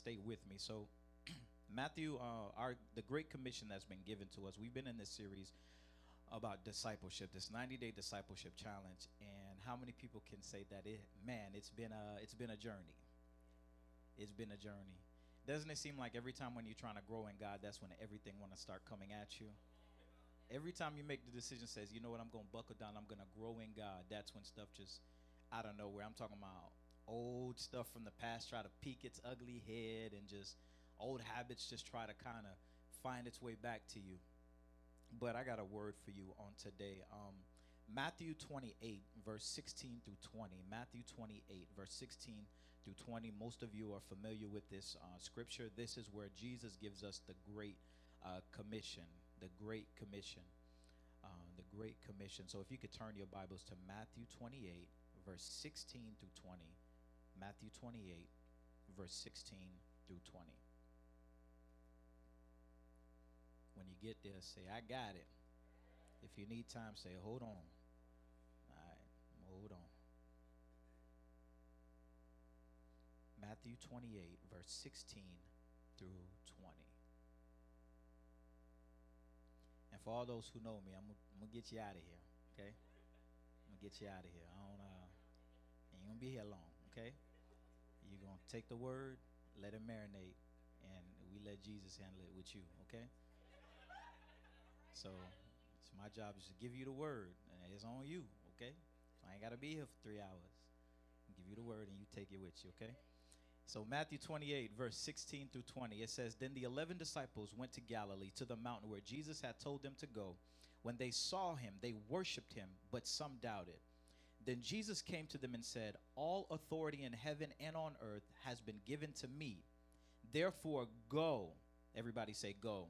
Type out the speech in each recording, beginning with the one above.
stay with me. So, Matthew, uh, our the Great Commission that's been given to us. We've been in this series about discipleship, this 90-day discipleship challenge, and how many people can say that it, man, it's been a it's been a journey. It's been a journey. Doesn't it seem like every time when you're trying to grow in God, that's when everything want to start coming at you? Every time you make the decision, says, you know what, I'm going to buckle down, I'm going to grow in God. That's when stuff just out of nowhere. I'm talking about old stuff from the past try to peek its ugly head and just old habits just try to kind of find its way back to you. But I got a word for you on today. Um, Matthew 28, verse 16 through 20. Matthew 28, verse 16 through 20. Most of you are familiar with this uh, scripture. This is where Jesus gives us the Great uh, Commission. The Great Commission. Uh, the Great Commission. So if you could turn your Bibles to Matthew 28, verse 16 through 20. Matthew 28, verse 16 through 20. When you get there, say, I got it. If you need time, say, hold on. All right, hold on. Matthew 28, verse 16 through 20. And for all those who know me, I'm, I'm gonna get you out of here, okay? I'm gonna get you out of here. I don't uh ain't gonna be here long, okay? You're gonna take the word, let it marinate, and we let Jesus handle it with you, okay? So it's my job is to give you the word, and it's on you, okay? So I ain't gotta be here for three hours. I'll give you the word and you take it with you, okay? So Matthew 28, verse 16 through 20, it says, Then the eleven disciples went to Galilee, to the mountain where Jesus had told them to go. When they saw him, they worshipped him, but some doubted. Then Jesus came to them and said, All authority in heaven and on earth has been given to me. Therefore, go. Everybody say, Go.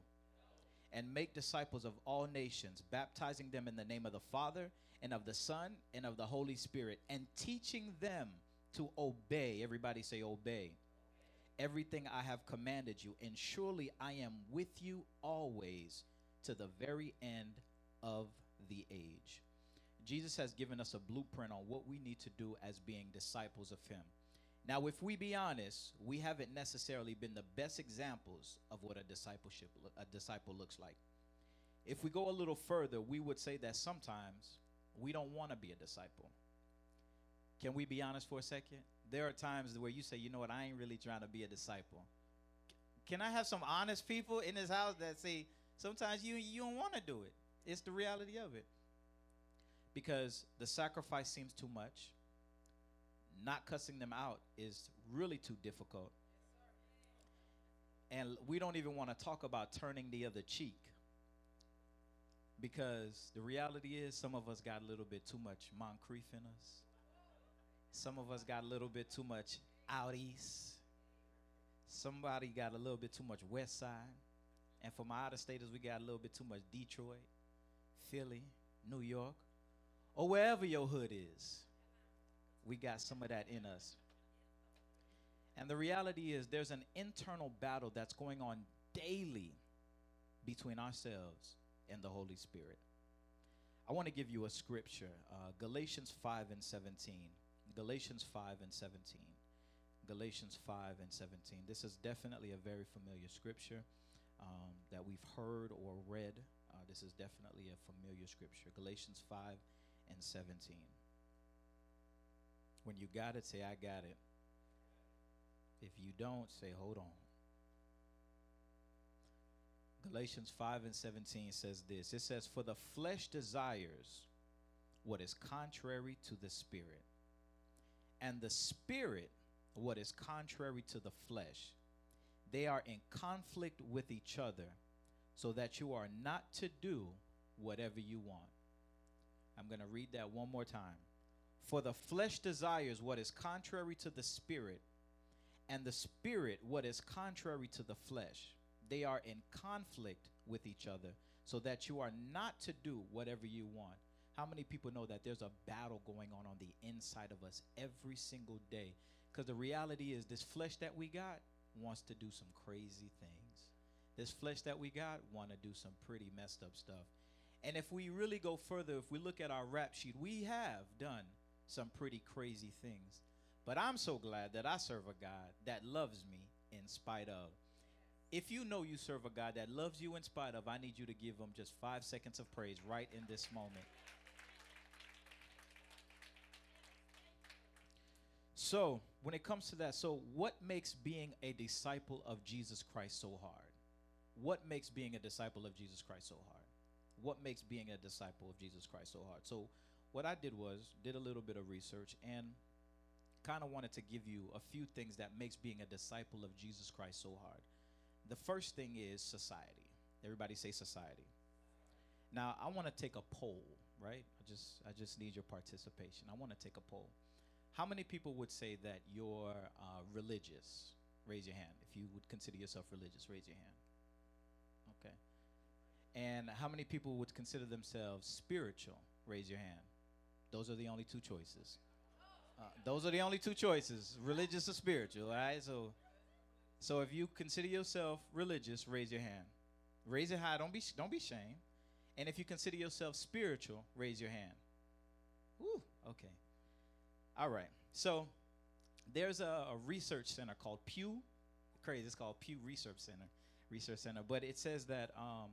And make disciples of all nations, baptizing them in the name of the Father, and of the Son, and of the Holy Spirit, and teaching them to obey. Everybody say, Obey. Everything I have commanded you, and surely I am with you always to the very end of the age. Jesus has given us a blueprint on what we need to do as being disciples of Him. Now, if we be honest, we haven't necessarily been the best examples of what a discipleship a disciple looks like. If we go a little further, we would say that sometimes we don't want to be a disciple. Can we be honest for a second? There are times where you say, you know what, I ain't really trying to be a disciple. Can I have some honest people in this house that say sometimes you you don't want to do it? It's the reality of it. Because the sacrifice seems too much. Not cussing them out is really too difficult. And we don't even want to talk about turning the other cheek. Because the reality is, some of us got a little bit too much Moncrief in us. Some of us got a little bit too much out east. Somebody got a little bit too much west side. And for my out of staters, we got a little bit too much Detroit, Philly, New York, or wherever your hood is. We got some of that in us. And the reality is, there's an internal battle that's going on daily between ourselves and the Holy Spirit. I want to give you a scripture uh, Galatians 5 and 17. Galatians 5 and 17. Galatians 5 and 17. This is definitely a very familiar scripture um, that we've heard or read. Uh, this is definitely a familiar scripture. Galatians 5 and 17. When you got it, say, I got it. If you don't, say, hold on. Galatians 5 and 17 says this it says, For the flesh desires what is contrary to the spirit, and the spirit what is contrary to the flesh. They are in conflict with each other, so that you are not to do whatever you want. I'm going to read that one more time. For the flesh desires what is contrary to the spirit, and the spirit what is contrary to the flesh. They are in conflict with each other, so that you are not to do whatever you want. How many people know that there's a battle going on on the inside of us every single day? Because the reality is, this flesh that we got wants to do some crazy things. This flesh that we got want to do some pretty messed up stuff. And if we really go further, if we look at our rap sheet, we have done some pretty crazy things. But I'm so glad that I serve a God that loves me in spite of. If you know you serve a God that loves you in spite of, I need you to give him just five seconds of praise right in this moment. So, when it comes to that, so what makes being a disciple of Jesus Christ so hard? What makes being a disciple of Jesus Christ so hard? What makes being a disciple of Jesus Christ so hard? So, what I did was did a little bit of research and kind of wanted to give you a few things that makes being a disciple of Jesus Christ so hard. The first thing is society. Everybody say society. Now, I want to take a poll, right? I just I just need your participation. I want to take a poll. How many people would say that you're uh, religious? Raise your hand. If you would consider yourself religious, raise your hand. And how many people would consider themselves spiritual? Raise your hand. Those are the only two choices. Uh, those are the only two choices: religious or spiritual. All right. So, so if you consider yourself religious, raise your hand. Raise it high. Don't be don't be ashamed. And if you consider yourself spiritual, raise your hand. Woo. Okay. All right. So there's a, a, research center called Pew. Crazy. It's called Pew Research Center. Research Center. But it says that um,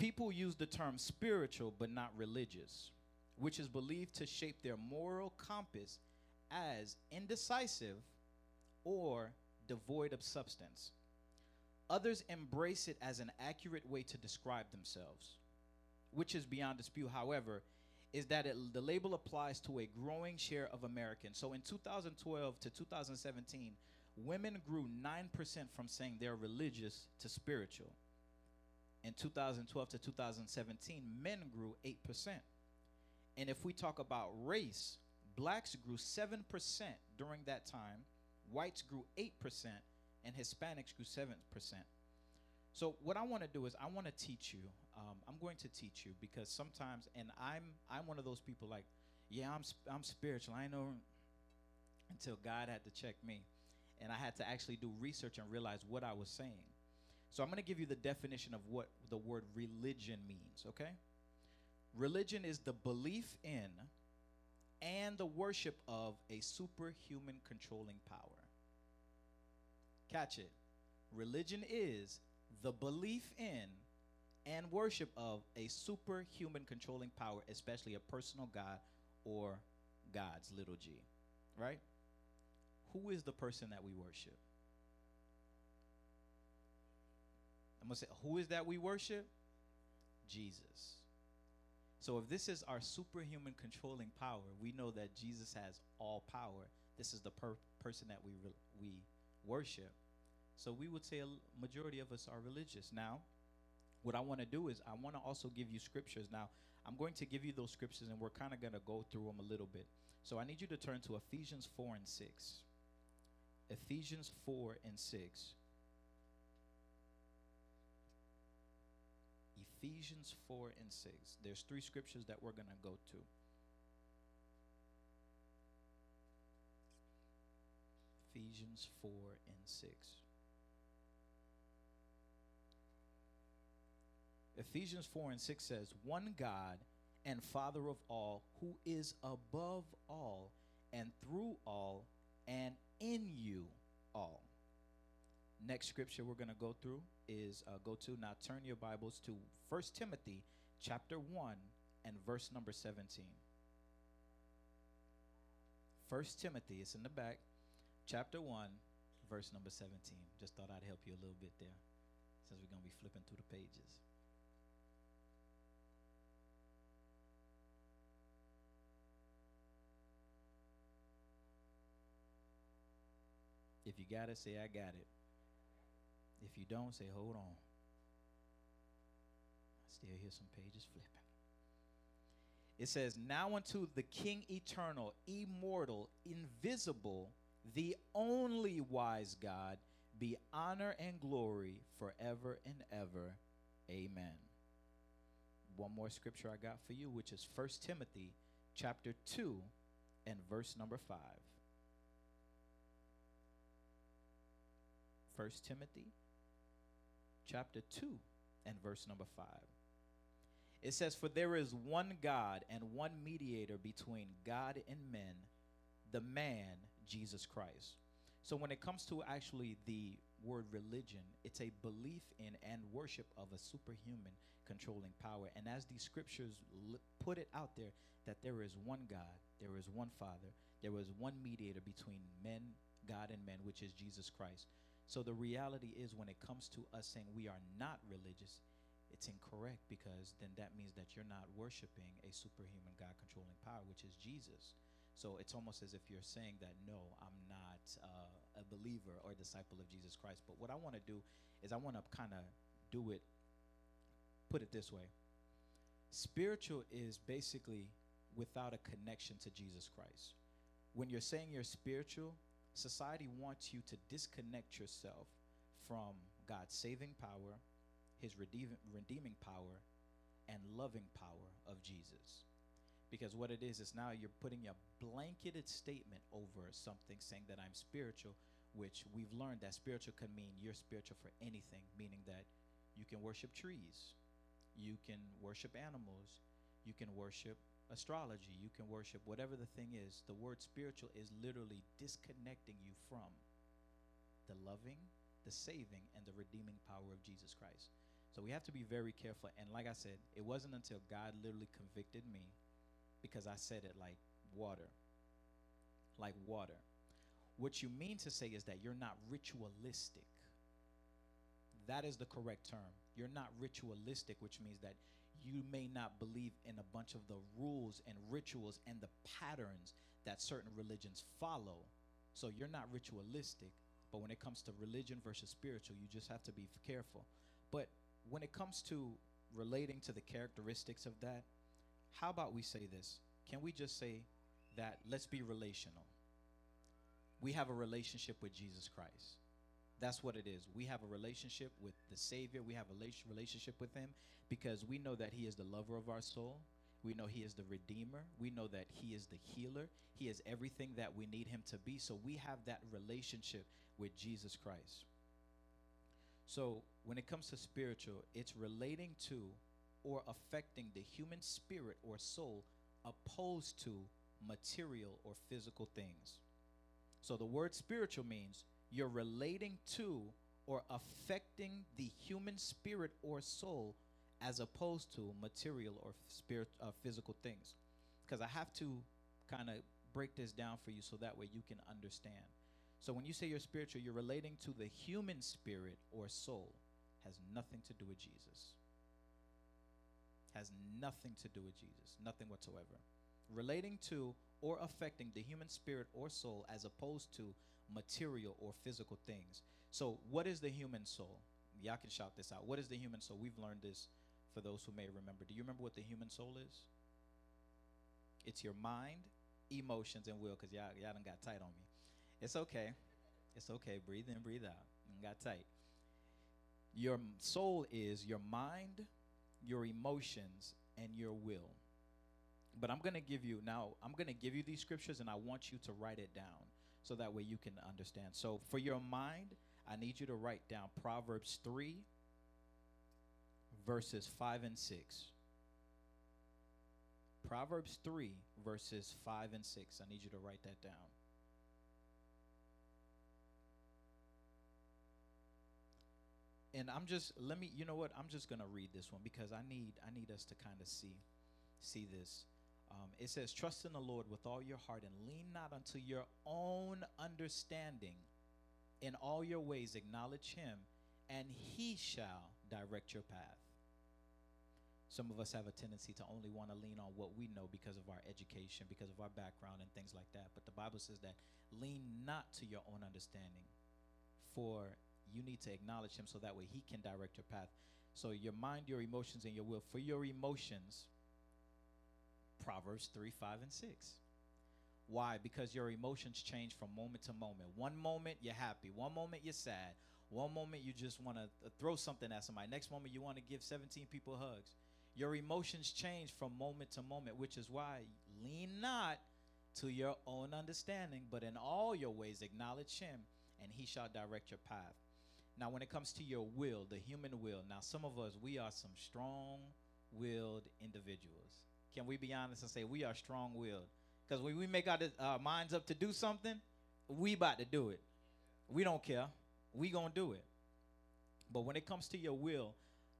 people use the term spiritual but not religious, which is believed to shape their moral compass as indecisive or devoid of substance. Others embrace it as an accurate way to describe themselves, which is beyond dispute. However, is that it, the label applies to a growing share of Americans. So in 2012 to 2017, women grew 9% from saying they're religious to spiritual. In 2012 to 2017, men grew 8%. And if we talk about race, blacks grew 7% during that time, whites grew 8%, and Hispanics grew 7%. So what I want to do is I want to teach you. Um, I'm going to teach you because sometimes, and I'm I'm one of those people like, yeah, I'm I'm spiritual. I know until God had to check me, and I had to actually do research and realize what I was saying. So I'm going to give you the definition of what the word religion means. Okay, religion is the belief in and the worship of a superhuman controlling power. Catch it. Religion is the belief in and worship of a superhuman controlling power, especially a personal God or God's little g. Right? Who is the person that we worship? I'm going to say, who is that we worship? Jesus. So if this is our superhuman controlling power, we know that Jesus has all power. This is the per- person that we re- we worship. So we would say a majority of us are religious. Now, what I want to do is I want to also give you scriptures. Now, I'm going to give you those scriptures and we're kind of going to go through them a little bit. So I need you to turn to Ephesians 4 and 6. Ephesians 4 and 6. Ephesians 4 and 6. There's three scriptures that we're going to go to. Ephesians 4 and 6. Ephesians 4 and 6 says, One God and Father of all, who is above all and through all and in you all. Next scripture we're going to go through is uh, go to now turn your Bibles to 1 Timothy chapter 1 and verse number 17. 1 Timothy, it's in the back, chapter 1, verse number 17. Just thought I'd help you a little bit there since we're going to be flipping through the pages. If you got it, say, I got it. If you don't, say, hold on. I still hear some pages flipping. It says, Now unto the King eternal, immortal, invisible, the only wise God, be honor and glory forever and ever. Amen. One more scripture I got for you, which is 1 Timothy chapter 2 and verse number 5. 1 Timothy chapter 2 and verse number 5. It says, For there is one God and one mediator between God and men, the man, Jesus Christ, So when it comes to actually the word religion, it's a belief in and worship of a superhuman controlling power. And as these scriptures put it out there, that there is one God, there is one Father, there is one mediator between men, God, and men, which is Jesus Christ. So the reality is, when it comes to us saying we are not religious, it's incorrect because then that means that you're not worshiping a superhuman God controlling power, which is Jesus. So it's almost as if you're saying that no, I'm not uh, a believer or a disciple of Jesus Christ. But what I want to do is I want to kind of do it put it this way spiritual is basically without a connection to Jesus Christ. When you're saying you're spiritual, society wants you to disconnect yourself from God's saving power, his redeeming, redeeming power, and loving power of Jesus. Because what it is is now you're putting a blanketed statement over something saying that I'm spiritual, which we've learned that spiritual can mean you're spiritual for anything, meaning that you can worship trees, you can worship animals, you can worship astrology, you can worship whatever the thing is. The word spiritual is literally disconnecting you from the loving, the saving, and the redeeming power of Jesus Christ. So we have to be very careful. And like I said, it wasn't until God literally convicted me because I said it like water. Like water. What you mean to say is that you're not ritualistic. That is the correct term. You're not ritualistic, which means that you may not believe in a bunch of the rules and rituals and the patterns that certain religions follow. So you're not ritualistic, but when it comes to religion versus spiritual, you just have to be careful. But when it comes to relating to the characteristics of that, how about we say this? Can we just say that let's be relational? We have a relationship with Jesus Christ. That's what it is. We have a relationship with the Savior. We have a relationship with Him because we know that He is the lover of our soul. We know He is the Redeemer. We know that He is the healer. He is everything that we need Him to be. So we have that relationship with Jesus Christ. So when it comes to spiritual, it's relating to or affecting the human spirit or soul opposed to material or physical things. So the word spiritual means you're relating to or affecting the human spirit or soul as opposed to material or spirit uh, physical things. Because i have to kind of break this down for you so that way you can understand. So when you say you're spiritual you're relating to the human spirit or soul. Has nothing to do with jesus. Has nothing to do with jesus. Nothing whatsoever. Relating to or affecting the human spirit or soul as opposed to material or physical things. So, what is the human soul? Y'all can shout this out. What is the human soul? We've learned this for those who may remember. Do you remember what the human soul is? It's your mind, emotions, and will, because y'all, y'all done got tight on me. It's okay. It's okay. Breathe in, breathe out. And got tight. Your soul is your mind, your emotions, and your will. But I'm going to give you now, I'm going to give you these scriptures and I want you to write it down so that way you can understand. So for your mind, I need you to write down Proverbs 3, verses 5 and 6. Proverbs 3, verses 5 and 6. I need you to write that down. And I'm just let me you know what I'm just going to read this one because I need I need us to kind of see see this. Um, it says, Trust in the Lord with all your heart and lean not unto your own understanding. In all your ways, acknowledge him, and he shall direct your path. Some of us have a tendency to only want to lean on what we know because of our education, because of our background, and things like that. But the Bible says that lean not to your own understanding, for you need to acknowledge him so that way he can direct your path. So your mind, your emotions, and your will. For your emotions, Proverbs 3, 5, and 6. Why? Because your emotions change from moment to moment. One moment you're happy, one moment you're sad, one moment you just want to uh, throw something at somebody, next moment you want to give 17 people hugs. Your emotions change from moment to moment, which is why lean not to your own understanding, but in all your ways acknowledge him, and he shall direct your path. Now, when it comes to your will, the human will, now some of us, we are some strong willed individuals. Can we be honest and say we are strong willed? Because when we make our minds up to do something, we about to do it. We don't care. We to do it. But when it comes to your will,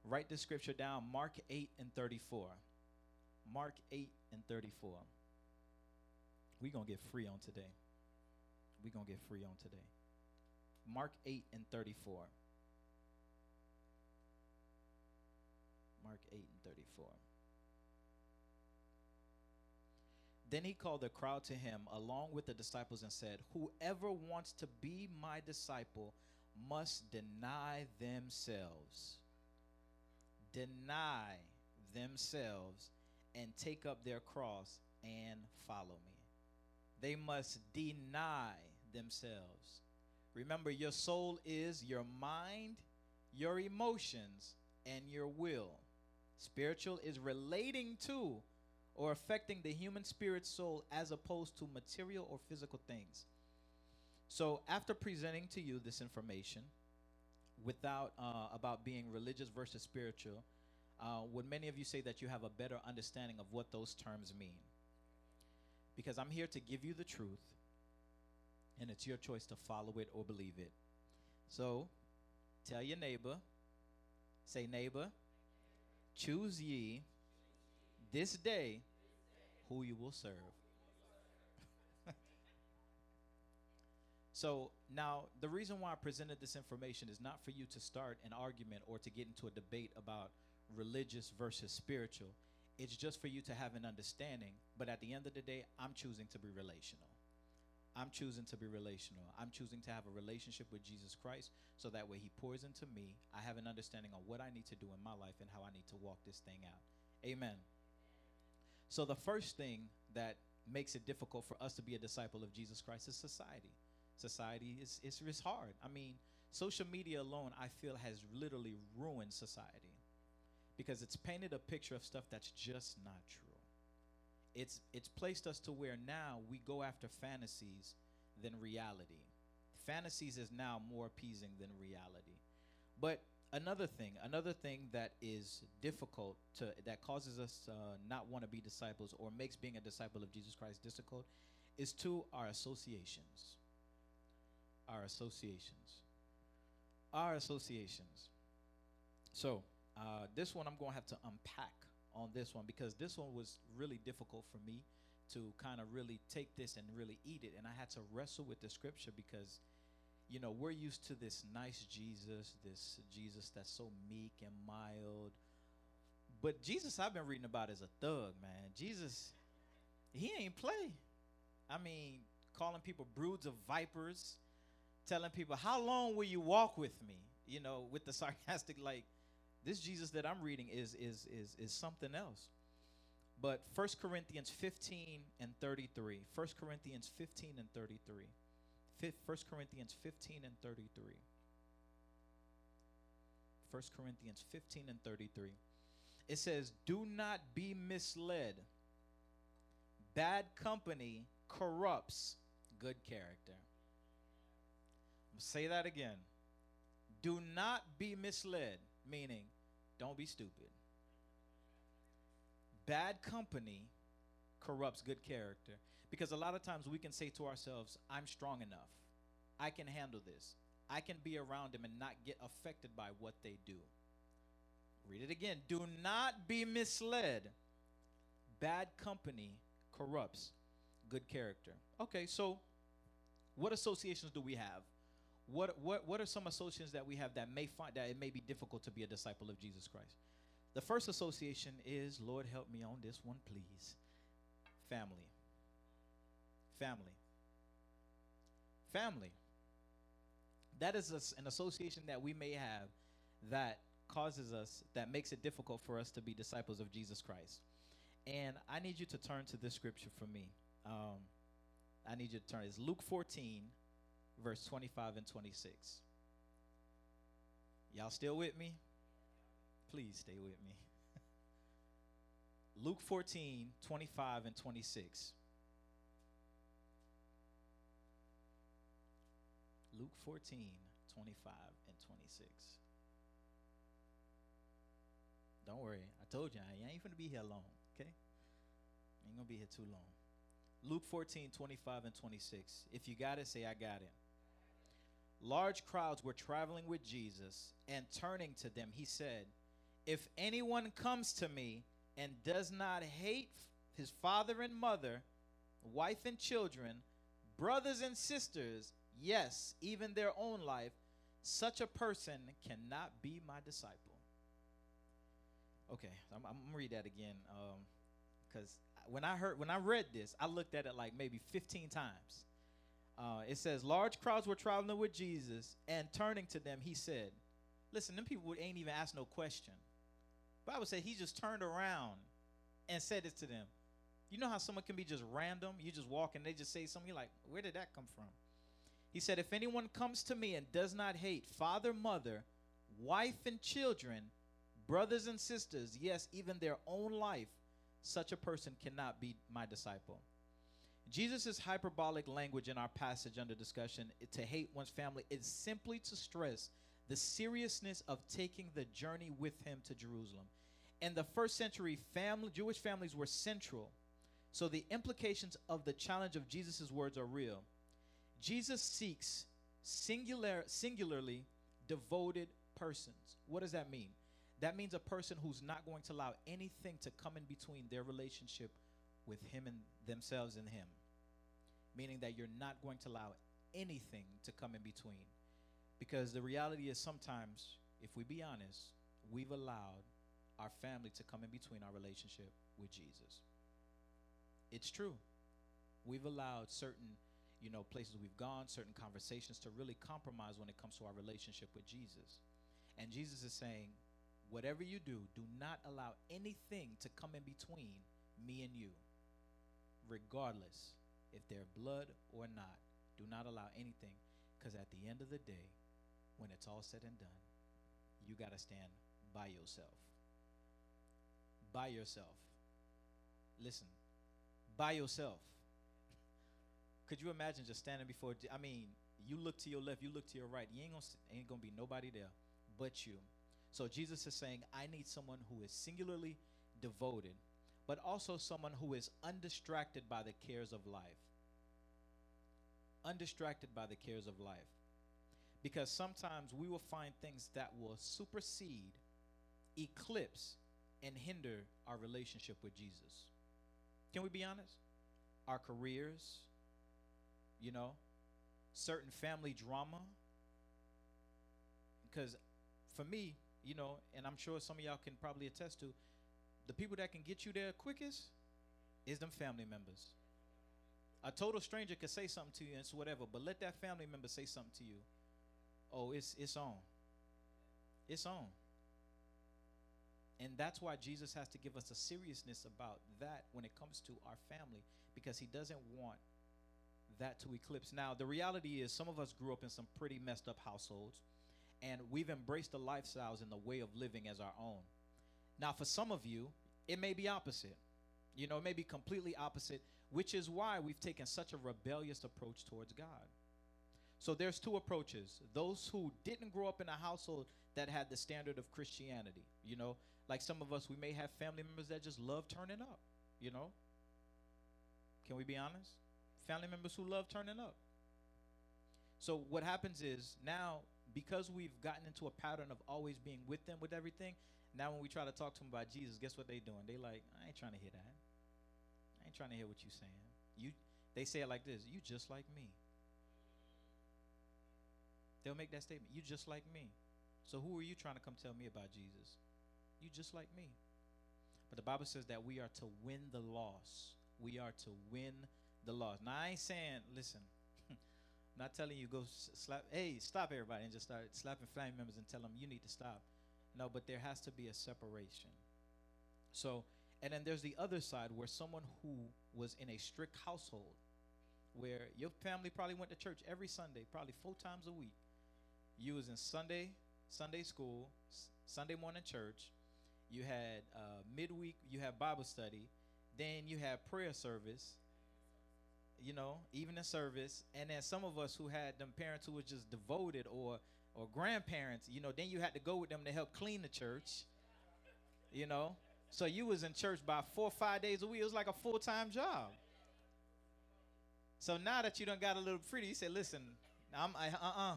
write the scripture down Mark 8 and 34. Mark 8 and 34. We're going to get free on today. Going to get free on today. Mark 8 and 34. Mark 8 and 34. Then he called the crowd to him along with the disciples and said, Whoever wants to be my disciple must deny themselves. Deny themselves and take up their cross and follow me. They must deny themselves. Remember, your soul is your mind, your emotions, and your will. Spiritual is relating to or affecting the human spirit soul as opposed to material or physical things. So, after presenting to you this information without uh, about being religious versus spiritual, uh, would many of you say that you have a better understanding of what those terms mean? Because I'm here to give you the truth, and it's your choice to follow it or believe it. So, tell your neighbor, say, neighbor, choose ye this day who you will serve. so now, the reason why I presented this information is not for you to start an argument or to get into a debate about religious versus spiritual. It's just for you to have an understanding. But at the end of the day, I'm choosing to be relational. I'm choosing to be relational. I'm choosing to have a relationship with Jesus Christ so that way He pours into me. I have an understanding on what I need to do in my life and how I need to walk this thing out. Amen. So, the first thing that makes it difficult for us to be a disciple of Jesus Christ is society. Society is it's hard. I mean, social media alone, I feel, has literally ruined society because it's painted a picture of stuff that's just not true. It's it's placed us to where now we go after fantasies than reality. Fantasies is now more appeasing than reality. But another thing, another thing that is difficult to that causes us uh, not want to be disciples or makes being a disciple of Jesus Christ difficult is to our associations. Our associations. Our associations. So, uh, this one I'm going to have to unpack on this one because this one was really difficult for me to kind of really take this and really eat it. And I had to wrestle with the scripture because you know, we're used to this nice Jesus, this Jesus that's so meek and mild. But Jesus I've been reading about is a thug, man. Jesus, he ain't play. I mean, calling people broods of vipers, telling people, How long will you walk with me? You know, with the sarcastic, like, this Jesus that I'm reading is is is is something else. But 1 Corinthians 15 and 33. 1 Corinthians 15 and 33. 1 Corinthians 15 and 33. 1 Corinthians 15 and 33. It says, Do not be misled. Bad company corrupts good character. say that again. Do not be misled, meaning don't be stupid. Bad company corrupts good character. Because a lot of times we can say to ourselves, I'm strong enough. I can handle this. I can be around them and not get affected by what they do. Read it again. Do not be misled. Bad company corrupts good character. Okay, so what associations do we have? What, what, what are some associations that we have that may find that it may be difficult to be a disciple of Jesus Christ? The first association is, Lord, help me on this one, please. Family. Family. Family. That is a, an association that we may have that causes us, that makes it difficult for us to be disciples of Jesus Christ. And I need you to turn to this scripture for me. Um, I need you to turn. It's Luke 14, verse 25 and 26. Y'all still with me? Please stay with me. Luke 14, 25 and 26. Luke 14, 25 and 26. Don't worry. I told you, I ain't going to be here long, okay? I ain't going to be here too long. Luke 14, 25 and 26. If you got it, say, I got it. large crowds were traveling with Jesus, and turning to them, he said, If anyone comes to me and does not hate his father and mother, wife and children, brothers and sisters, yes, even their own life, such a person cannot be my disciple. Okay, I'm, I'm gonna read that again, because um, when I heard when I read this, I looked at it like maybe 15 times. Uh, it says, large crowds were traveling with Jesus, and turning to them, he said, "Listen, them people ain't even ask no question." Bible said he just turned around and said it to them. You know how someone can be just random? You just walk and they just say something. You're like, where did that come from? He said, If anyone comes to me and does not hate father, mother, wife, and children, brothers and sisters, yes, even their own life, such a person cannot be my disciple. Jesus' hyperbolic language in our passage under discussion to hate one's family is simply to stress the seriousness of taking the journey with him to Jerusalem. In the first century, family, Jewish families were central. So the implications of the challenge of Jesus' words are real. Jesus seeks singular, singularly devoted persons. What does that mean? That means a person who's not going to allow anything to come in between their relationship with him and themselves and him. Meaning that you're not going to allow anything to come in between. Because the reality is sometimes, if we be honest, we've allowed our family to come in between our relationship with Jesus. It's true. We've allowed certain you know, places we've gone, certain conversations to really compromise when it comes to our relationship with Jesus. And Jesus is saying, whatever you do, do not allow anything to come in between me and you, regardless if they're blood or not. Do not allow anything, because at the end of the day, when it's all said and done, you got to stand by yourself. By yourself. Listen, by yourself. Could you imagine just standing before? I mean, you look to your left, you look to your right. You ain't gonna ain't gonna be nobody there but you. So Jesus is saying, I need someone who is singularly devoted, but also someone who is undistracted by the cares of life. Undistracted by the cares of life. Because sometimes we will find things that will supersede, eclipse, and hinder our relationship with Jesus. Can we be honest? Our careers, you know, certain family drama. Because for me, you know, and I'm sure some of y'all can probably attest to, the people that can get you there quickest is them family members. A total stranger can say something to you and it's whatever, but let that family member say something to you. Oh, it's it's on. It's on. And that's why Jesus has to give us a seriousness about that when it comes to our family, because he doesn't want that to eclipse. Now, the reality is, some of us grew up in some pretty messed up households, and we've embraced the lifestyles and the way of living as our own. Now, for some of you, it may be opposite. You know, it may be completely opposite, which is why we've taken such a rebellious approach towards God. So there's two approaches. Those who didn't grow up in a household that had the standard of Christianity, you know, like some of us, we may have family members that just love turning up, you know. Can we be honest? Family members who love turning up. So what happens is now because we've gotten into a pattern of always being with them with everything, now when we try to talk to them about Jesus, guess what they doing? They like, I ain't trying to hear that. I ain't trying to hear what you saying. You they say it like this, you just like me. They'll make that statement, you just like me. So who are you trying to come tell me about Jesus? You just like me. But the Bible says that we are to win the loss. We are to win the laws. Now I ain't saying, listen, not telling you go slap. Hey, stop everybody and just start slapping family members and tell them you need to stop. No, but there has to be a separation. So, and then there's the other side where someone who was in a strict household, where your family probably went to church every Sunday, probably four times a week. You was in Sunday Sunday school, Sunday morning church. You had uh, midweek, you had Bible study. Then you had prayer service you know, even in service. And then some of us who had them parents who were just devoted or or grandparents, you know, then you had to go with them to help clean the church. You know? So you was in church by four or five days a week. It was like a full-time job. So now that you don't got a little pretty, you say, listen, I'm I, uh-uh.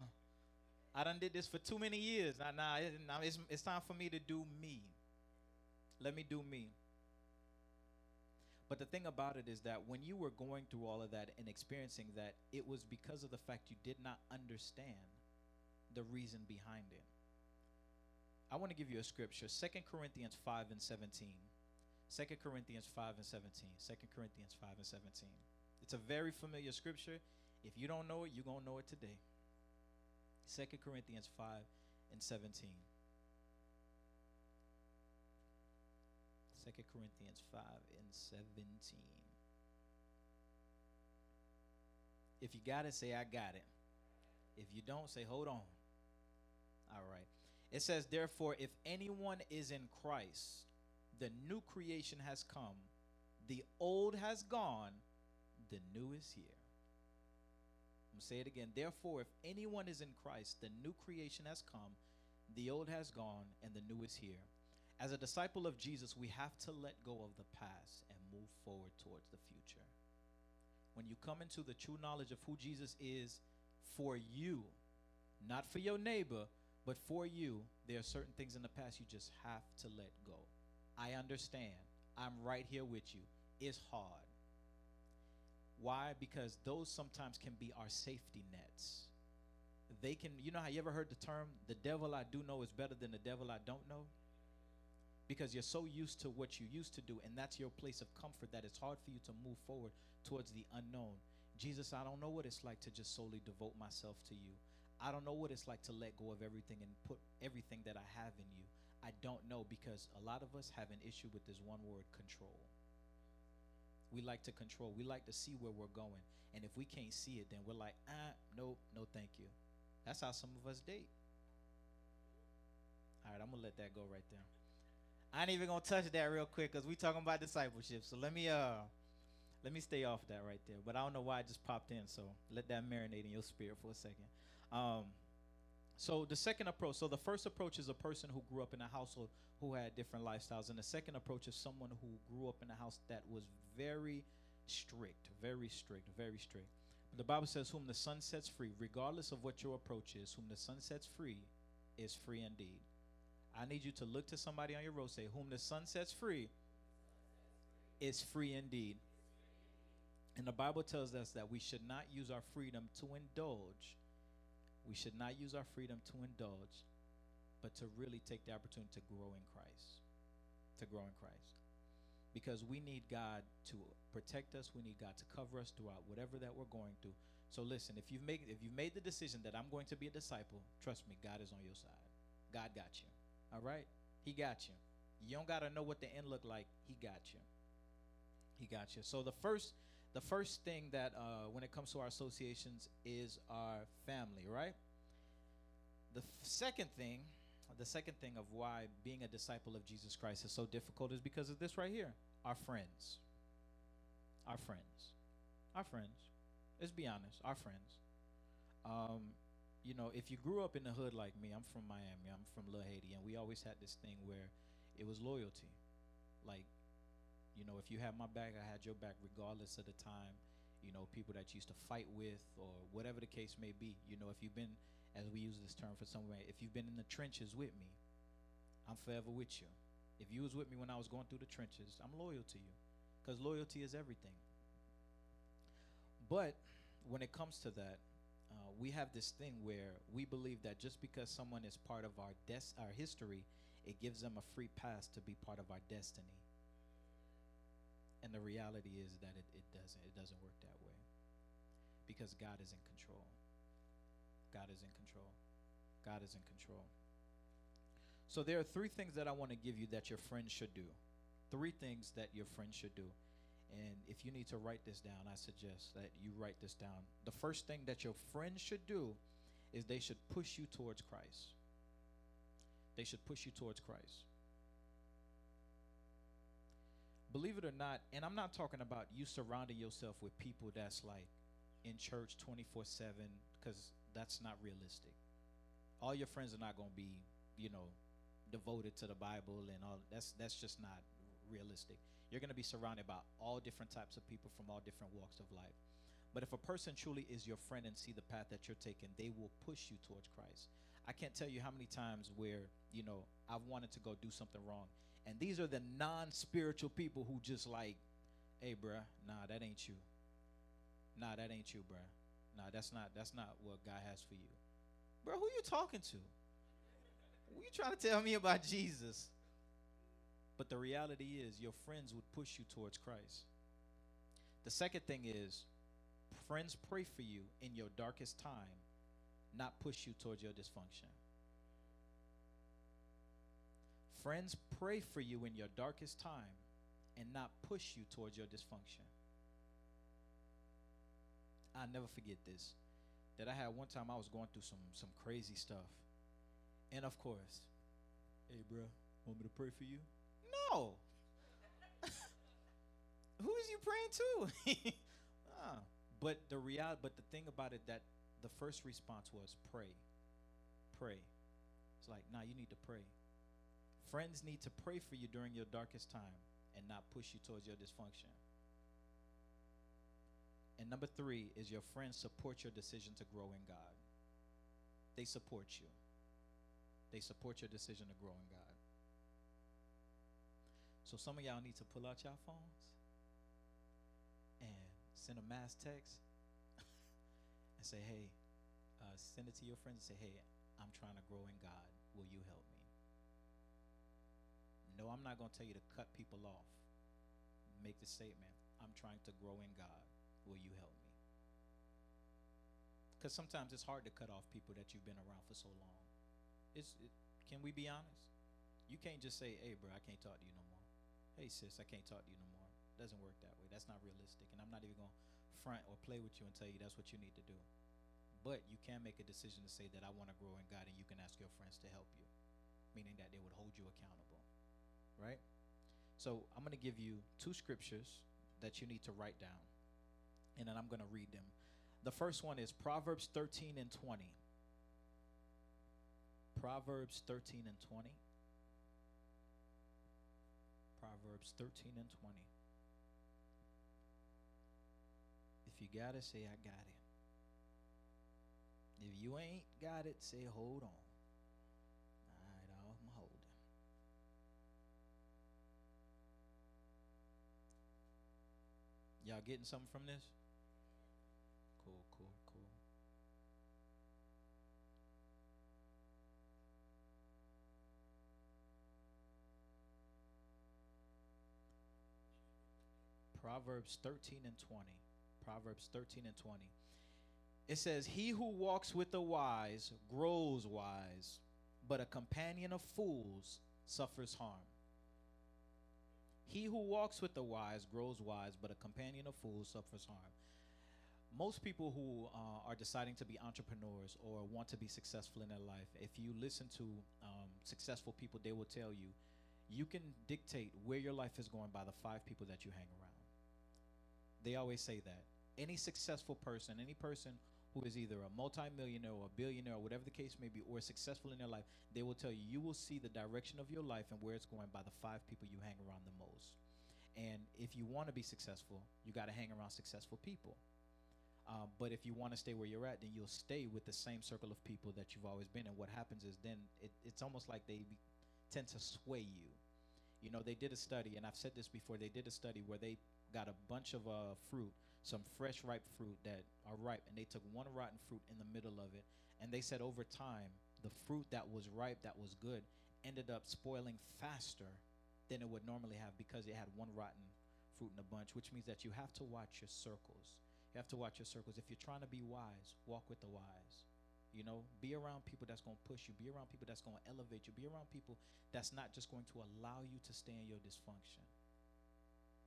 I done did this for too many years. Now, it, now it's, it's time for me to do me. Let me do me. But the thing about it is that when you were going through all of that and experiencing that, it was because of the fact you did not understand the reason behind it. I want to give you a scripture, Second Corinthians 5 and 17. 2 Corinthians 5 and 17. 2 Corinthians 5 and 17. It's a very familiar scripture. If you don't know it, you're going to know it today. 2 Corinthians 5 and 17. 2 Corinthians 5 and 17. If you got it, say, I got it. If you don't, say, hold on. All right. It says, Therefore, if anyone is in Christ, the new creation has come, the old has gone, the new is here. I'm going to say it again. Therefore, if anyone is in Christ, the new creation has come, the old has gone, and the new is here. As a disciple of Jesus, we have to let go of the past and move forward towards the future. When you come into the true knowledge of who Jesus is for you, not for your neighbor, but for you, there are certain things in the past you just have to let go. I understand. I'm right here with you. It's hard. Why? Because those sometimes can be our safety nets. They can, you know how you ever heard the term, the devil I do know is better than the devil I don't know? Because you're so used to what you used to do, and that's your place of comfort that it's hard for you to move forward towards the unknown. Jesus, I don't know what it's like to just solely devote myself to you. I don't know what it's like to let go of everything and put everything that I have in you. I don't know because a lot of us have an issue with this one word control. We like to control, we like to see where we're going. And if we can't see it, then we're like, ah, nope, no, thank you. That's how some of us date. All right, I'm going to let that go right there. I ain't even gonna touch that real quick because we talking about discipleship. So let me uh let me stay off that right there. But I don't know why I just popped in. So let that marinate in your spirit for a second. Um, so the second approach. So the first approach is a person who grew up in a household who had different lifestyles, and the second approach is someone who grew up in a house that was very strict, very strict, very strict. But the Bible says, "Whom the Son sets free, regardless of what your approach is, whom the Son sets free, is free indeed." I need you to look to somebody on your road, say, Whom the Son sets free is free indeed. And the Bible tells us that we should not use our freedom to indulge. We should not use our freedom to indulge, but to really take the opportunity to grow in Christ. To grow in Christ. Because we need God to protect us, we need God to cover us throughout whatever that we're going through. So listen, if you've made if you've made the decision that I'm going to be a disciple, trust me, God is on your side. God got you. All right? He got you. You don't got to know what the end look like. He got you. He got you. So the first the first thing that uh, when it comes to our associations is our family, right? The second thing, the second thing of why being a disciple of Jesus Christ is so difficult is because of this right here. Our friends. Our friends. Our friends. Let's be honest. Our friends. Um, you know, if you grew up in the hood like me, I'm from Miami, I'm from Little Haiti, and we always had this thing where it was loyalty. Like, you know, if you had my back, I had your back regardless of the time. You know, people that you used to fight with or whatever the case may be. You know, if you've been, as we use this term for somewhere, if you've been in the trenches with me, I'm forever with you. If you was with me when I was going through the trenches, I'm loyal to you because loyalty is everything. But when it comes to that, uh, we have this thing where we believe that just because someone is part of our des- our history, it gives them a free pass to be part of our destiny. And the reality is that it, it doesn't. It doesn't work that way. Because God is in control. God is in control. God is in control. So there are three things that I want to give you that your friends should do. Three things that your friends should do. And if you need to write this down, I suggest that you write this down. The first thing that your friends should do is they should push you towards Christ. They should push you towards Christ. Believe it or not, and I'm not talking about you surrounding yourself with people that's like in church 24 7, because that's not realistic. All your friends are not going to be, you know, devoted to the Bible and all. That's that's just not realistic. You're going to be surrounded by all different types of people from all different walks of life. But if a person truly is your friend and see the path that you're taking, they will push you towards Christ. I can't tell you how many times where, you know, I've wanted to go do something wrong. And these are the non spiritual people who just like, hey, bruh, nah, that ain't you. Nah, that ain't you, bruh. Nah, that's not that's not what God has for you. Bro, who you talking to? Who you trying to tell me about Jesus? But the reality is your friends would push you towards Christ. The second thing is friends pray for you in your darkest time, not push you towards your dysfunction. Friends pray for you in your darkest time and not push you towards your dysfunction. I'll never forget this. That I had one time I was going through some some crazy stuff. And of course, hey bro, want me to pray for you? No. Who is you praying to? ah. But the reality but the thing about it that the first response was pray. Pray. It's like, nah, you need to pray. Friends need to pray for you during your darkest time and not push you towards your dysfunction. And number three is your friends support your decision to grow in God. They support you. They support your decision to grow in God. So some of y'all need to pull out your phones and send a mass text and say, hey, uh, send it to your friends and say, hey, I'm trying to grow in God. Will you help me? No, I'm not going to tell you to cut people off. Make the statement, I'm trying to grow in God. Will you help me? Because sometimes it's hard to cut off people that you've been around for so long. It's, it, can we be honest? You can't just say, hey, bro, I can't talk to you no. Hey, sis, I can't talk to you no more. It doesn't work that way. That's not realistic. And I'm not even going to front or play with you and tell you that's what you need to do. But you can make a decision to say that I want to grow in God and you can ask your friends to help you, meaning that they would hold you accountable. Right? So I'm going to give you two scriptures that you need to write down and then I'm going to read them. The first one is Proverbs 13 and 20. Proverbs 13 and 20. Proverbs 13 and 20. If you got it, say, I got it. If you ain't got it, say, hold on. All right, I'm holding. Y'all getting something from this? Proverbs 13 and 20. Proverbs 13 and 20. It says, He who walks with the wise grows wise, but a companion of fools suffers harm. He who walks with the wise grows wise, but a companion of fools suffers harm most people who uh, are deciding to be entrepreneurs or want to be successful in their life, if you listen to um, successful people, they will tell you you can dictate where your life is going by the five people that you hang around. They always say that. Any successful person, any person who is either a multimillionaire or a billionaire or whatever the case may be, or successful in their life, they will tell you you will see the direction of your life and where it's going by the five people you hang around the most. And if you want to be successful, you got to hang around successful people. Um, but if you want to stay where you're at, then you'll stay with the same circle of people that you've always been. And what happens is then it, it's almost like they be, tend to sway you. You know, they did a study, and I've said this before. They did a study where they got a bunch of uh, fruit, some fresh ripe fruit that are ripe, and they took one rotten fruit in the middle of it, and they said over time the fruit that was ripe, that was good, ended up spoiling faster than it would normally have because it had one rotten fruit in a bunch, which means that you have to watch your circles you have to watch your circles. If you're trying to be wise, walk with the wise. You know, be around people that's going to push you. Be around people that's going to elevate you. Be around people that's not just going to allow you to stay in your dysfunction.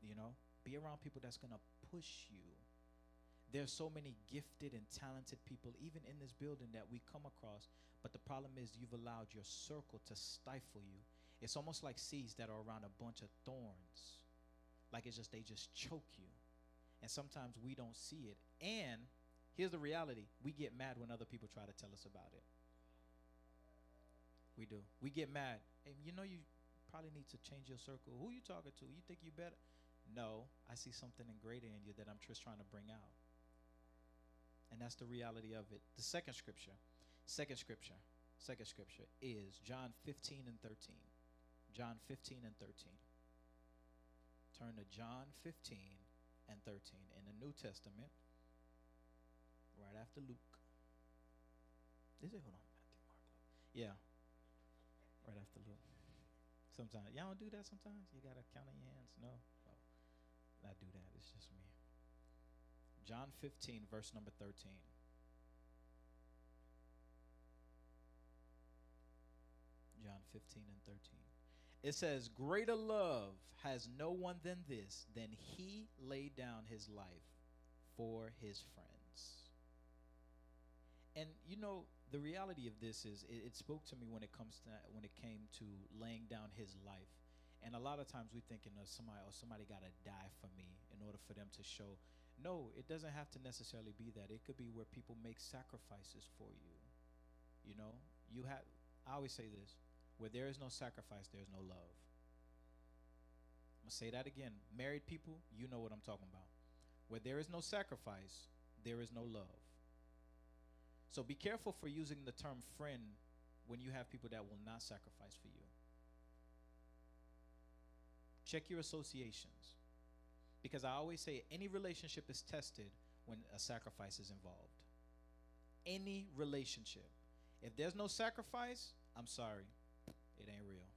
You know, be around people that's going to push you. There's so many gifted and talented people, even in this building, that we come across. But the problem is, you've allowed your circle to stifle you. It's almost like seeds that are around a bunch of thorns. Like it's just, they just choke you and sometimes we don't see it. And here's the reality we get mad when other people try to tell us about it. We do. We get mad. And you know, you probably need to change your circle. Who you talking to? You think you better? No, I see something greater in you that I'm just trying to bring out. And that's the reality of it. The second scripture, second scripture, second scripture is John 15 and 13. John 15 and 13. Turn to John 15 and 13 in the New Testament, right after Luke. Is it? Hold on, Matthew, Mark, Luke. Yeah, right after Luke. Sometimes y'all don't do that. Sometimes you gotta count on your hands. No, I do that. It's just me. John 15, verse number 13. John 15 and 13. It says, Greater love has no one than this, than he laid down his life for his friends. And you know, the reality of this is it, it, spoke to me when it comes to when it came to laying down his life. And a lot of times we thinking of somebody or oh, somebody gotta die for me in order for them to show. No, it doesn't have to necessarily be that. It could be where people make sacrifices for you. You know, you have I always say this where there is no sacrifice, there's no love. I'm going to say that again. Married people, you know what I'm talking about. Where there is no sacrifice, there is no love. So be careful for using the term friend when you have people that will not sacrifice for you. Check your associations. Because I always say any relationship is tested when a sacrifice is involved. Any relationship. If there's no sacrifice, I'm sorry it ain't real.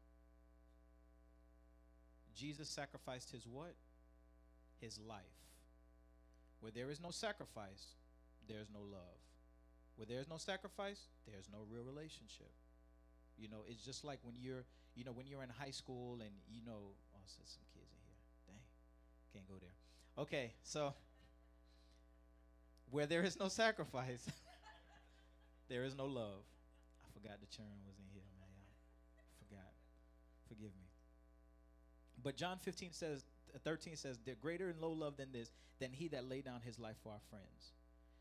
Jesus sacrificed his what? His life. Where there is no sacrifice, there's no love. Where there's no sacrifice, there's no real relationship. You know, it's just like when you're, you know, when you're in high school and you know, oh, some kids in here. Dang, can't go there. Okay, so where there is no sacrifice, there is no love. I forgot the churn was in here. Man. I forgot. Forgive me. But John 15 says, uh, 13 says, "They're greater and low love than this, than he that laid down his life for our friends."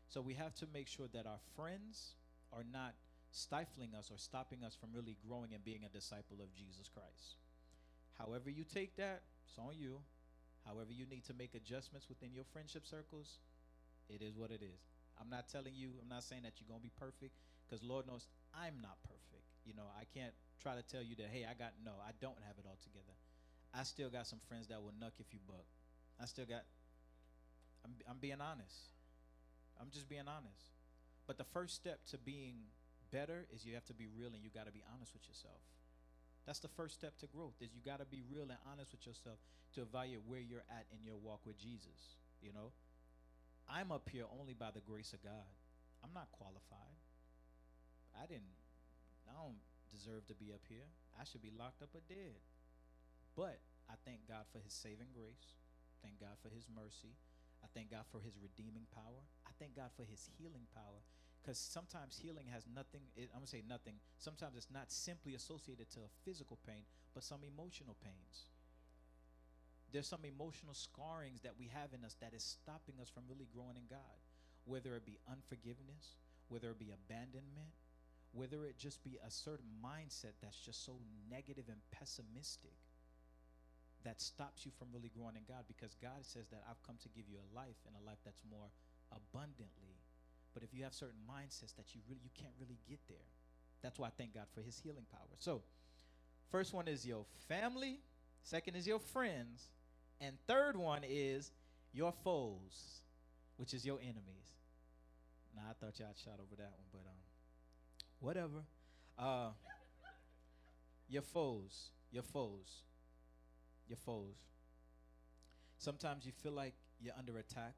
So we have to make sure that our friends are not stifling us or stopping us from really growing and being a disciple of Jesus Christ. However you take that, it's on you. However you need to make adjustments within your friendship circles, it is what it is. I'm not telling you, I'm not saying that you're going to be perfect because Lord knows I'm not perfect. You know, I can't try to tell you that, hey, I got, no, I don't have it all together. I still got some friends that will nuck if you buck. I still got, I'm, I'm being honest. I'm just being honest. But the first step to being better is you have to be real and you got to be honest with yourself. That's the first step to growth is you got to be real and honest with yourself to evaluate where you're at in your walk with Jesus, you know? I'm up here only by the grace of God. I'm not qualified. I didn't I don't deserve to be up here. I should be locked up or dead. But I thank God for his saving grace. Thank God for his mercy. I thank God for his redeeming power. I thank God for his healing power. Because sometimes healing has nothing, it, I'm to say nothing. Sometimes it's not simply associated to a physical pain, but some emotional pains. There's some emotional scarrings that we have in us that is stopping us from really growing in God. Whether it be unforgiveness, whether it be abandonment, whether it just be a certain mindset that's just so negative and pessimistic that stops you from really growing in God because God says that I've come to give you a life and a life that's more abundantly. But if you have certain mindsets that you really you can't really get there. That's why I thank God for his healing power. So, first one is your family, second is your friends, and third one is your foes, which is your enemies. Now I thought y'all shot over that one, but um whatever. Uh, your foes, your foes, your foes. Sometimes you feel like you're under attack,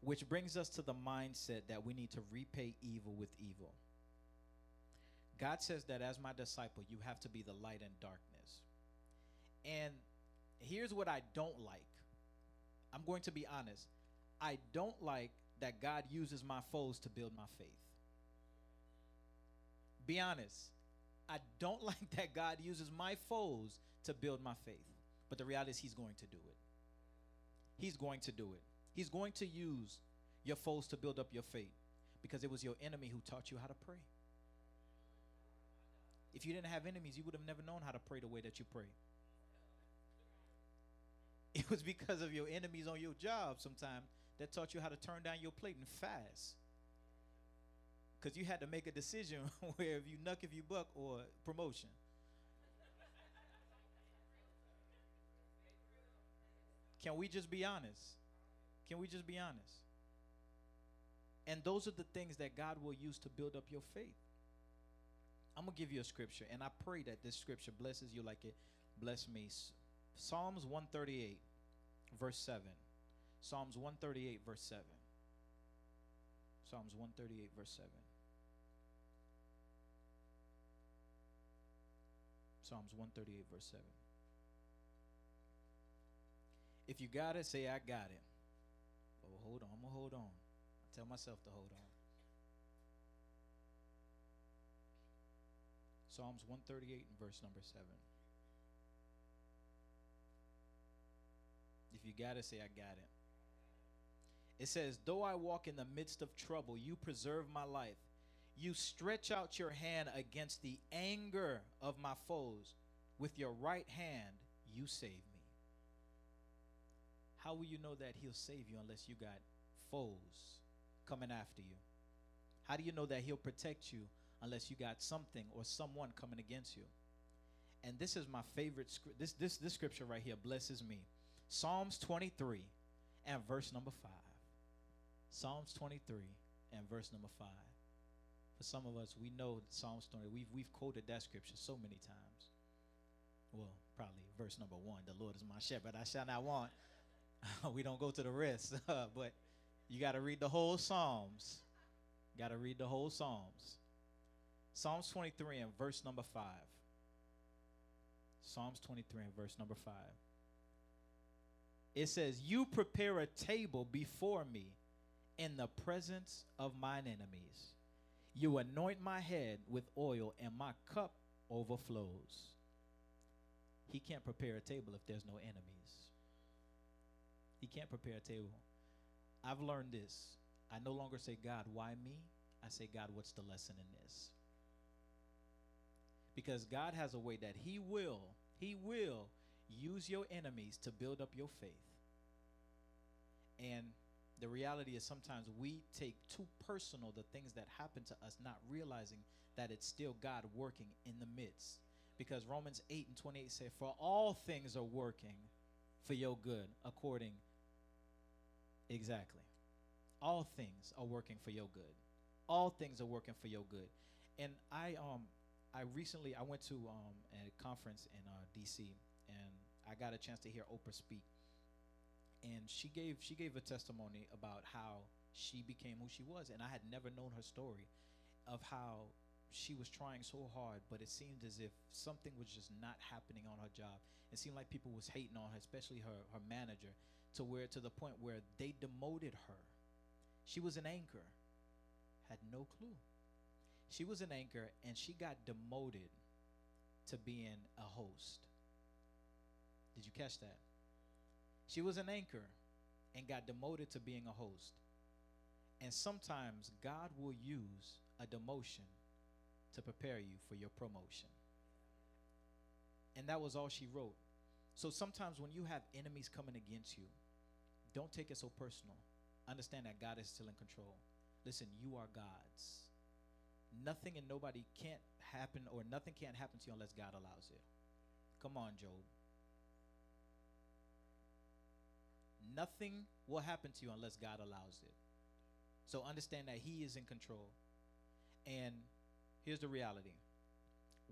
which brings us to the mindset that we need to repay evil with evil. God says that as my disciple, you have to be the light in darkness. And here's what I don't like I'm going to be honest. I don't like that God uses my foes to build my faith. Be honest. I don't like that God uses my foes to build my faith. But the reality is, He's going to do it. He's going to do it. He's going to use your foes to build up your faith because it was your enemy who taught you how to pray. If you didn't have enemies, you would have never known how to pray the way that you pray. It was because of your enemies on your job sometimes that taught you how to turn down your plate and fast. because you had to make a decision where if you nuck if you buck or promotion. Can we just be honest? Can we just be honest? And those are the things that God will use to build up your faith. I'm going to give you a scripture, and I pray that this scripture blesses you like it blessed me. Psalms 138, verse 7. Psalms 138, verse 7. Psalms 138, verse 7. Psalms 138, verse 7. If you got it, say, I got it. Oh, hold on. I'm to hold on. I tell myself to hold on. Psalms 138 and verse number 7. If you got it, say, I got it. It says, Though I walk in the midst of trouble, you preserve my life. You stretch out your hand against the anger of my foes. With your right hand, you save me. How will you know that he'll save you unless you got foes coming after you? How do you know that he'll protect you unless you got something or someone coming against you? And this is my favorite. This, this, this scripture right here blesses me. Psalms 23 and verse number 5. Psalms 23 and verse number 5. For some of us, we know Psalms 20. We've, we've quoted that scripture so many times. Well, probably verse number 1 The Lord is my shepherd, I shall not want. we don't go to the rest, uh, but you got to read the whole Psalms. Got to read the whole Psalms. Psalms 23 and verse number 5. Psalms 23 and verse number 5. It says, You prepare a table before me in the presence of mine enemies. You anoint my head with oil, and my cup overflows. He can't prepare a table if there's no enemies. He can't prepare a table. I've learned this. I no longer say, God, why me? I say, God, what's the lesson in this? Because God has a way that He will, He will use your enemies to build up your faith. And the reality is sometimes we take too personal the things that happen to us, not realizing that it's still God working in the midst. Because Romans 8 and 28 say, For all things are working for your good, according exactly. All things are working for your good. All things are working for your good. And I um I recently I went to um a conference in uh, DC and I got a chance to hear Oprah speak and she gave she gave a testimony about how she became who she was and i had never known her story of how she was trying so hard but it seemed as if something was just not happening on her job it seemed like people was hating on her especially her her manager to where to the point where they demoted her she was an anchor had no clue she was an anchor and she got demoted to being a host did you catch that she was an anchor and got demoted to being a host. And sometimes God will use a demotion to prepare you for your promotion. And that was all she wrote. So sometimes when you have enemies coming against you, don't take it so personal. Understand that God is still in control. Listen, you are God's. Nothing and nobody can't happen or nothing can't happen to you unless God allows it. Come on, Job. Nothing will happen to you unless God allows it. So understand that He is in control. And here's the reality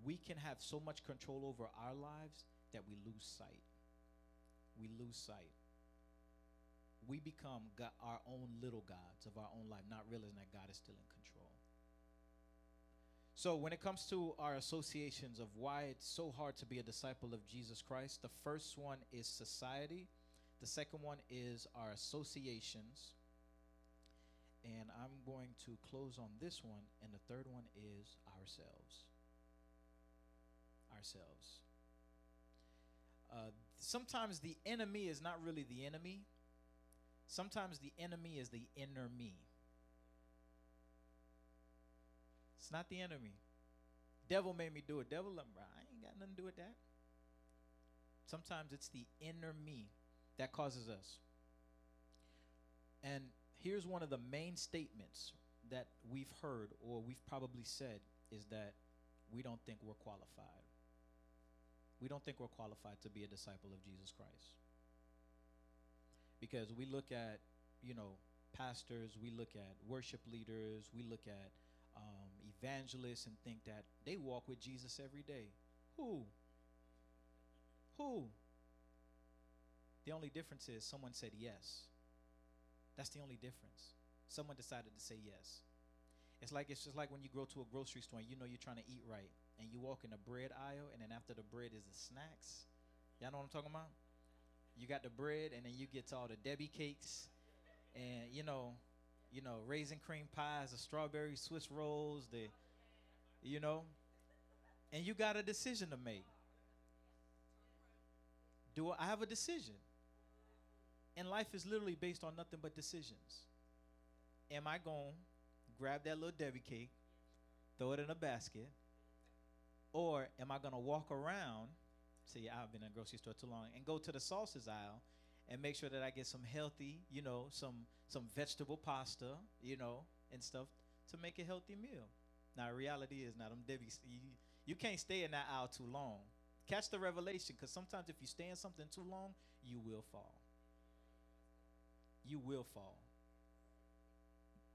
we can have so much control over our lives that we lose sight. We lose sight. We become our own little gods of our own life, not realizing that God is still in control. So, when it comes to our associations of why it's so hard to be a disciple of Jesus Christ, the first one is society. The second one is our associations. And I'm going to close on this one. And the third one is ourselves. Ourselves. Uh, sometimes the enemy is not really the enemy. Sometimes the enemy is the inner me. It's not the enemy. Devil made me do it. Devil, I ain't got nothing to do with that. Sometimes it's the inner me that causes us. And here's one of the main statements that we've heard or we've probably said is that we don't think we're qualified. We don't think we're qualified to be a disciple of Jesus Christ. Because we look at, you know, pastors, we look at worship leaders, we look at um, evangelists and think that they walk with Jesus every day. Who? Who? The only difference is someone said yes. That's the only difference. Someone decided to say yes. It's like it's just like when you go to a grocery store and you know you're trying to eat right, and you walk in the bread aisle, and then after the bread is the snacks. Y'all know what I'm talking about? You got the bread, and then you get to all the Debbie cakes, and you know, you know, raisin cream pies, the strawberry Swiss rolls, the, you know, and you got a decision to make. Do I have a decision? And life is literally based on nothing but decisions. Am I going to grab that little Debbie cake, throw it in a basket, or am I going to walk around, see, ah, I've been in a grocery store too long, and go to the sauces aisle and make sure that I get some healthy, you know, some some vegetable pasta, you know, and stuff to make a healthy meal. Now, reality is now them Debbie, you, you can't stay in that aisle too long. Catch the revelation, because sometimes if you stay in something too long, you will fall you will fall.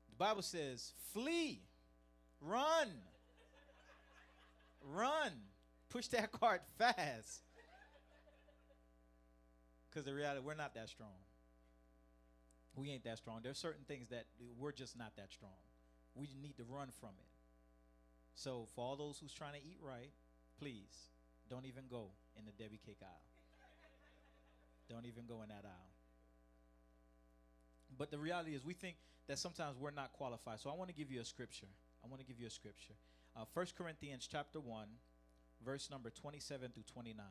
The Bible says, flee, run, push that cart fast. Because the reality, we're not that strong. We ain't that strong. There's certain things that we're just not that strong. We need to run from it. So, for all those who's trying to eat right, please don't even go in the Debbie cake aisle. Don't even go in that aisle. But the reality is, we think that sometimes we're not qualified. So I want to give you a scripture. I want to give you a scripture. Uh, 1 Corinthians chapter 1, verse number 27 through 29.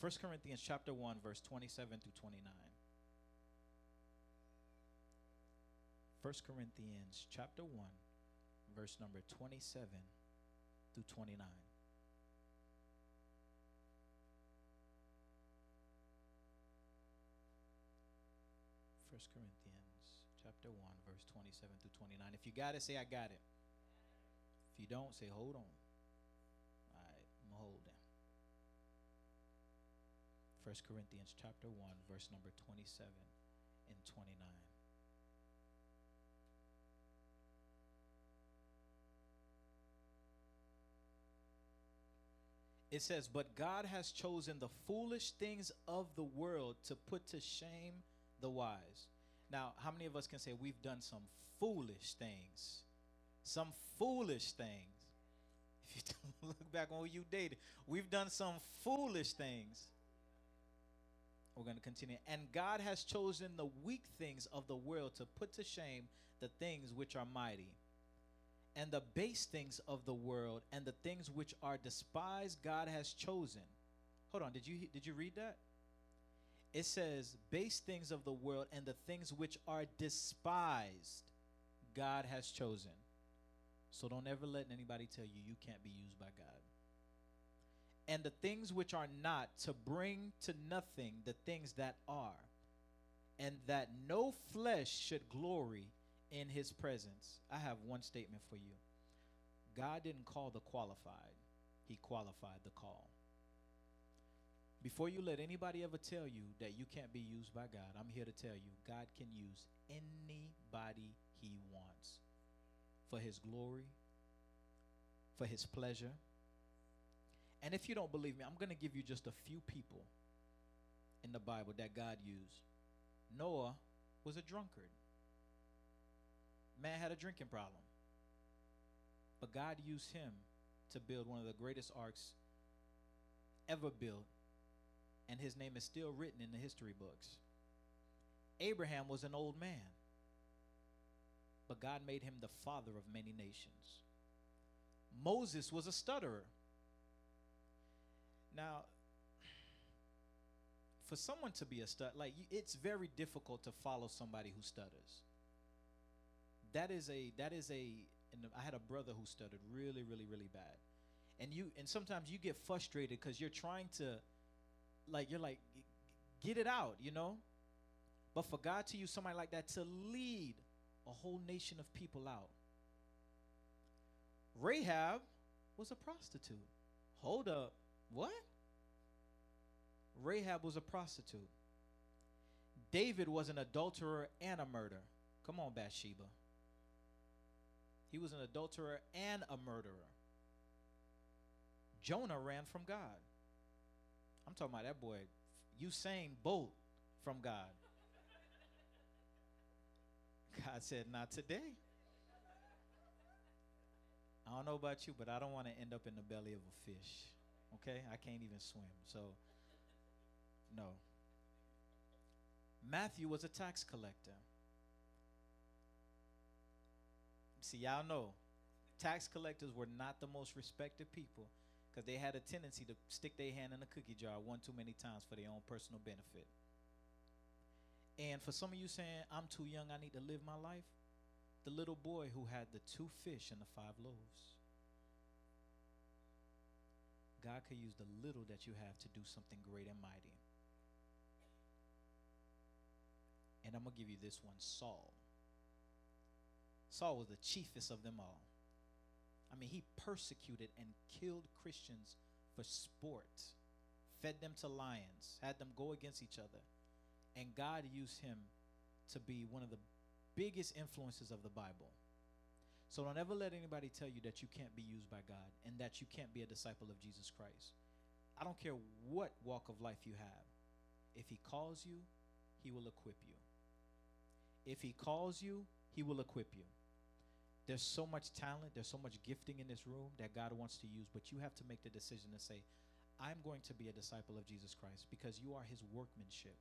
1 Corinthians chapter 1, verse 27 through 29. 1 Corinthians chapter 1, verse number 27 through 29. First Corinthians chapter 1, verse 27 through 29. If you got it, say, I got it. If you don't, say, hold on. All right, I'm holding. First Corinthians chapter 1, verse number 27 and 29. It says, But God has chosen the foolish things of the world to put to shame the wise. Now, how many of us can say we've done some foolish things? Some foolish things. If you don't look back on who you dated, we've done some foolish things. We're going to continue. And God has chosen the weak things of the world to put to shame the things which are mighty. And the base things of the world and the things which are despised, God has chosen. Hold on, did you did you read that? it says, base things of the world and the things which are despised, God has chosen. So don't ever let anybody tell you you can't be used by God. And the things which are not, to bring to nothing the things that are, and that no flesh should glory in his presence. I have one statement for you God didn't call the qualified, he qualified the call. Before you let anybody ever tell you that you can't be used by God, I'm here to tell you God can use anybody he wants for his glory, for his pleasure. And if you don't believe me, I'm going to give you just a few people in the Bible that God used. Noah was a drunkard. Man had a drinking problem. But God used him to build one of the greatest arks ever built and his name is still written in the history books. Abraham was an old man, but God made him the father of many nations. Moses was a stutterer. Now, for someone to be a stut, like it's very difficult to follow somebody who stutters. That is a that is a. And I had a brother who stuttered really, really, really bad, and you and sometimes you get frustrated because you're trying to like you're like get it out, you know? But for God to use somebody like that to lead a whole nation of people out. Rahab was a prostitute. Hold up. What? Rahab was a prostitute. David was an adulterer and a murderer. Come on, Bathsheba. He was an adulterer and a murderer. Jonah ran from God. I'm talking about that boy, Usain Bolt from God. God said, Not today. I don't know about you, but I don't want to end up in the belly of a fish. Okay? I can't even swim. So, no. Matthew was a tax collector. See, y'all know tax collectors were not the most respected people because they had a tendency to stick their hand in a cookie jar one too many times for their own personal benefit. And for some of you saying, I'm too young, I need to live my life, the little boy who had the two fish and the five loaves. God could use the little that you have to do something great and mighty. And I'm going to give you this one Saul. Saul was the chiefest of them all. I mean, he persecuted and killed Christians for sport, fed them to lions, had them go against each other. And God used him to be one of the biggest influences of the Bible. So don't ever let anybody tell you that you can't be used by God and that you can't be a disciple of Jesus Christ. I don't care what walk of life you have. If he calls you, he will equip you. If he calls you, he will equip you. There's so much talent, there's so much gifting in this room that God wants to use, but you have to make the decision to say, I'm going to be a disciple of Jesus Christ because you are his workmanship.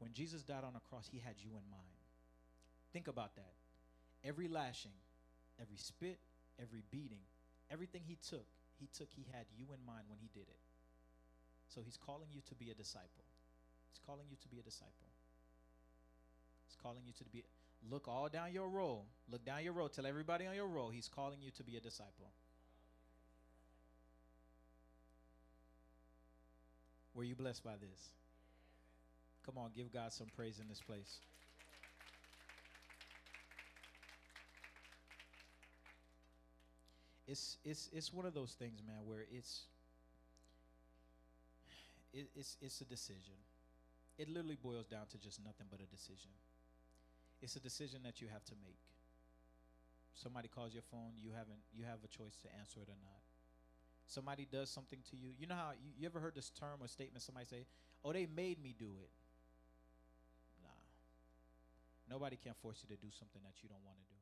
When Jesus died on the cross, he had you in mind. Think about that. Every lashing, every spit, every beating, everything he took, he took, he had you in mind when he did it. So he's calling you to be a disciple. He's calling you to be a disciple. He's calling you to be look all down your row. Look down your row. Tell everybody on your row he's calling you to be a disciple. Were you blessed by this? Come on, give God some praise in this place. It's it's it's one of those things, man, where it's it, it's it's a decision. It literally boils down to just nothing but a decision. It's a decision that you have to make. Somebody calls your phone, you haven't you have a choice to answer it or not. Somebody does something to you. You know how you, you ever heard this term or statement somebody say, "Oh, they made me do it." Nobody can force you to do something that you don't want to do.